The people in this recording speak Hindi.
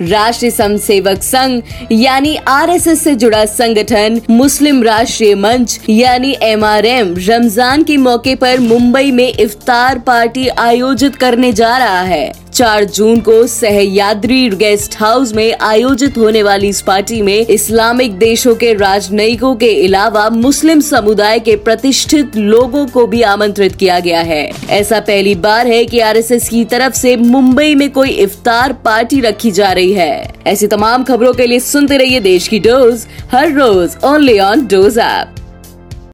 राष्ट्रीय स्वयंसेवक संघ, यानी आरएसएस से जुड़ा संगठन, मुस्लिम राष्ट्रीय मंच, यानी एमआरएम, रमज़ान के मौके पर मुंबई में इफ्तार पार्टी आयोजित करने जा रहा है। चार जून को सहयाद्री गेस्ट हाउस में आयोजित होने वाली इस पार्टी में इस्लामिक देशों के राजनयिकों के अलावा मुस्लिम समुदाय के प्रतिष्ठित लोगों को भी आमंत्रित किया गया है। ऐसा पहली बार है कि आरएसएस की तरफ़ से मुंबई में कोई इफ्तार पार्टी रखी जा रही है। ऐसी तमाम खबरों के लिए सुनते रहिए देश की डोज, हर रोज ओनली ऑन डोज ऐप।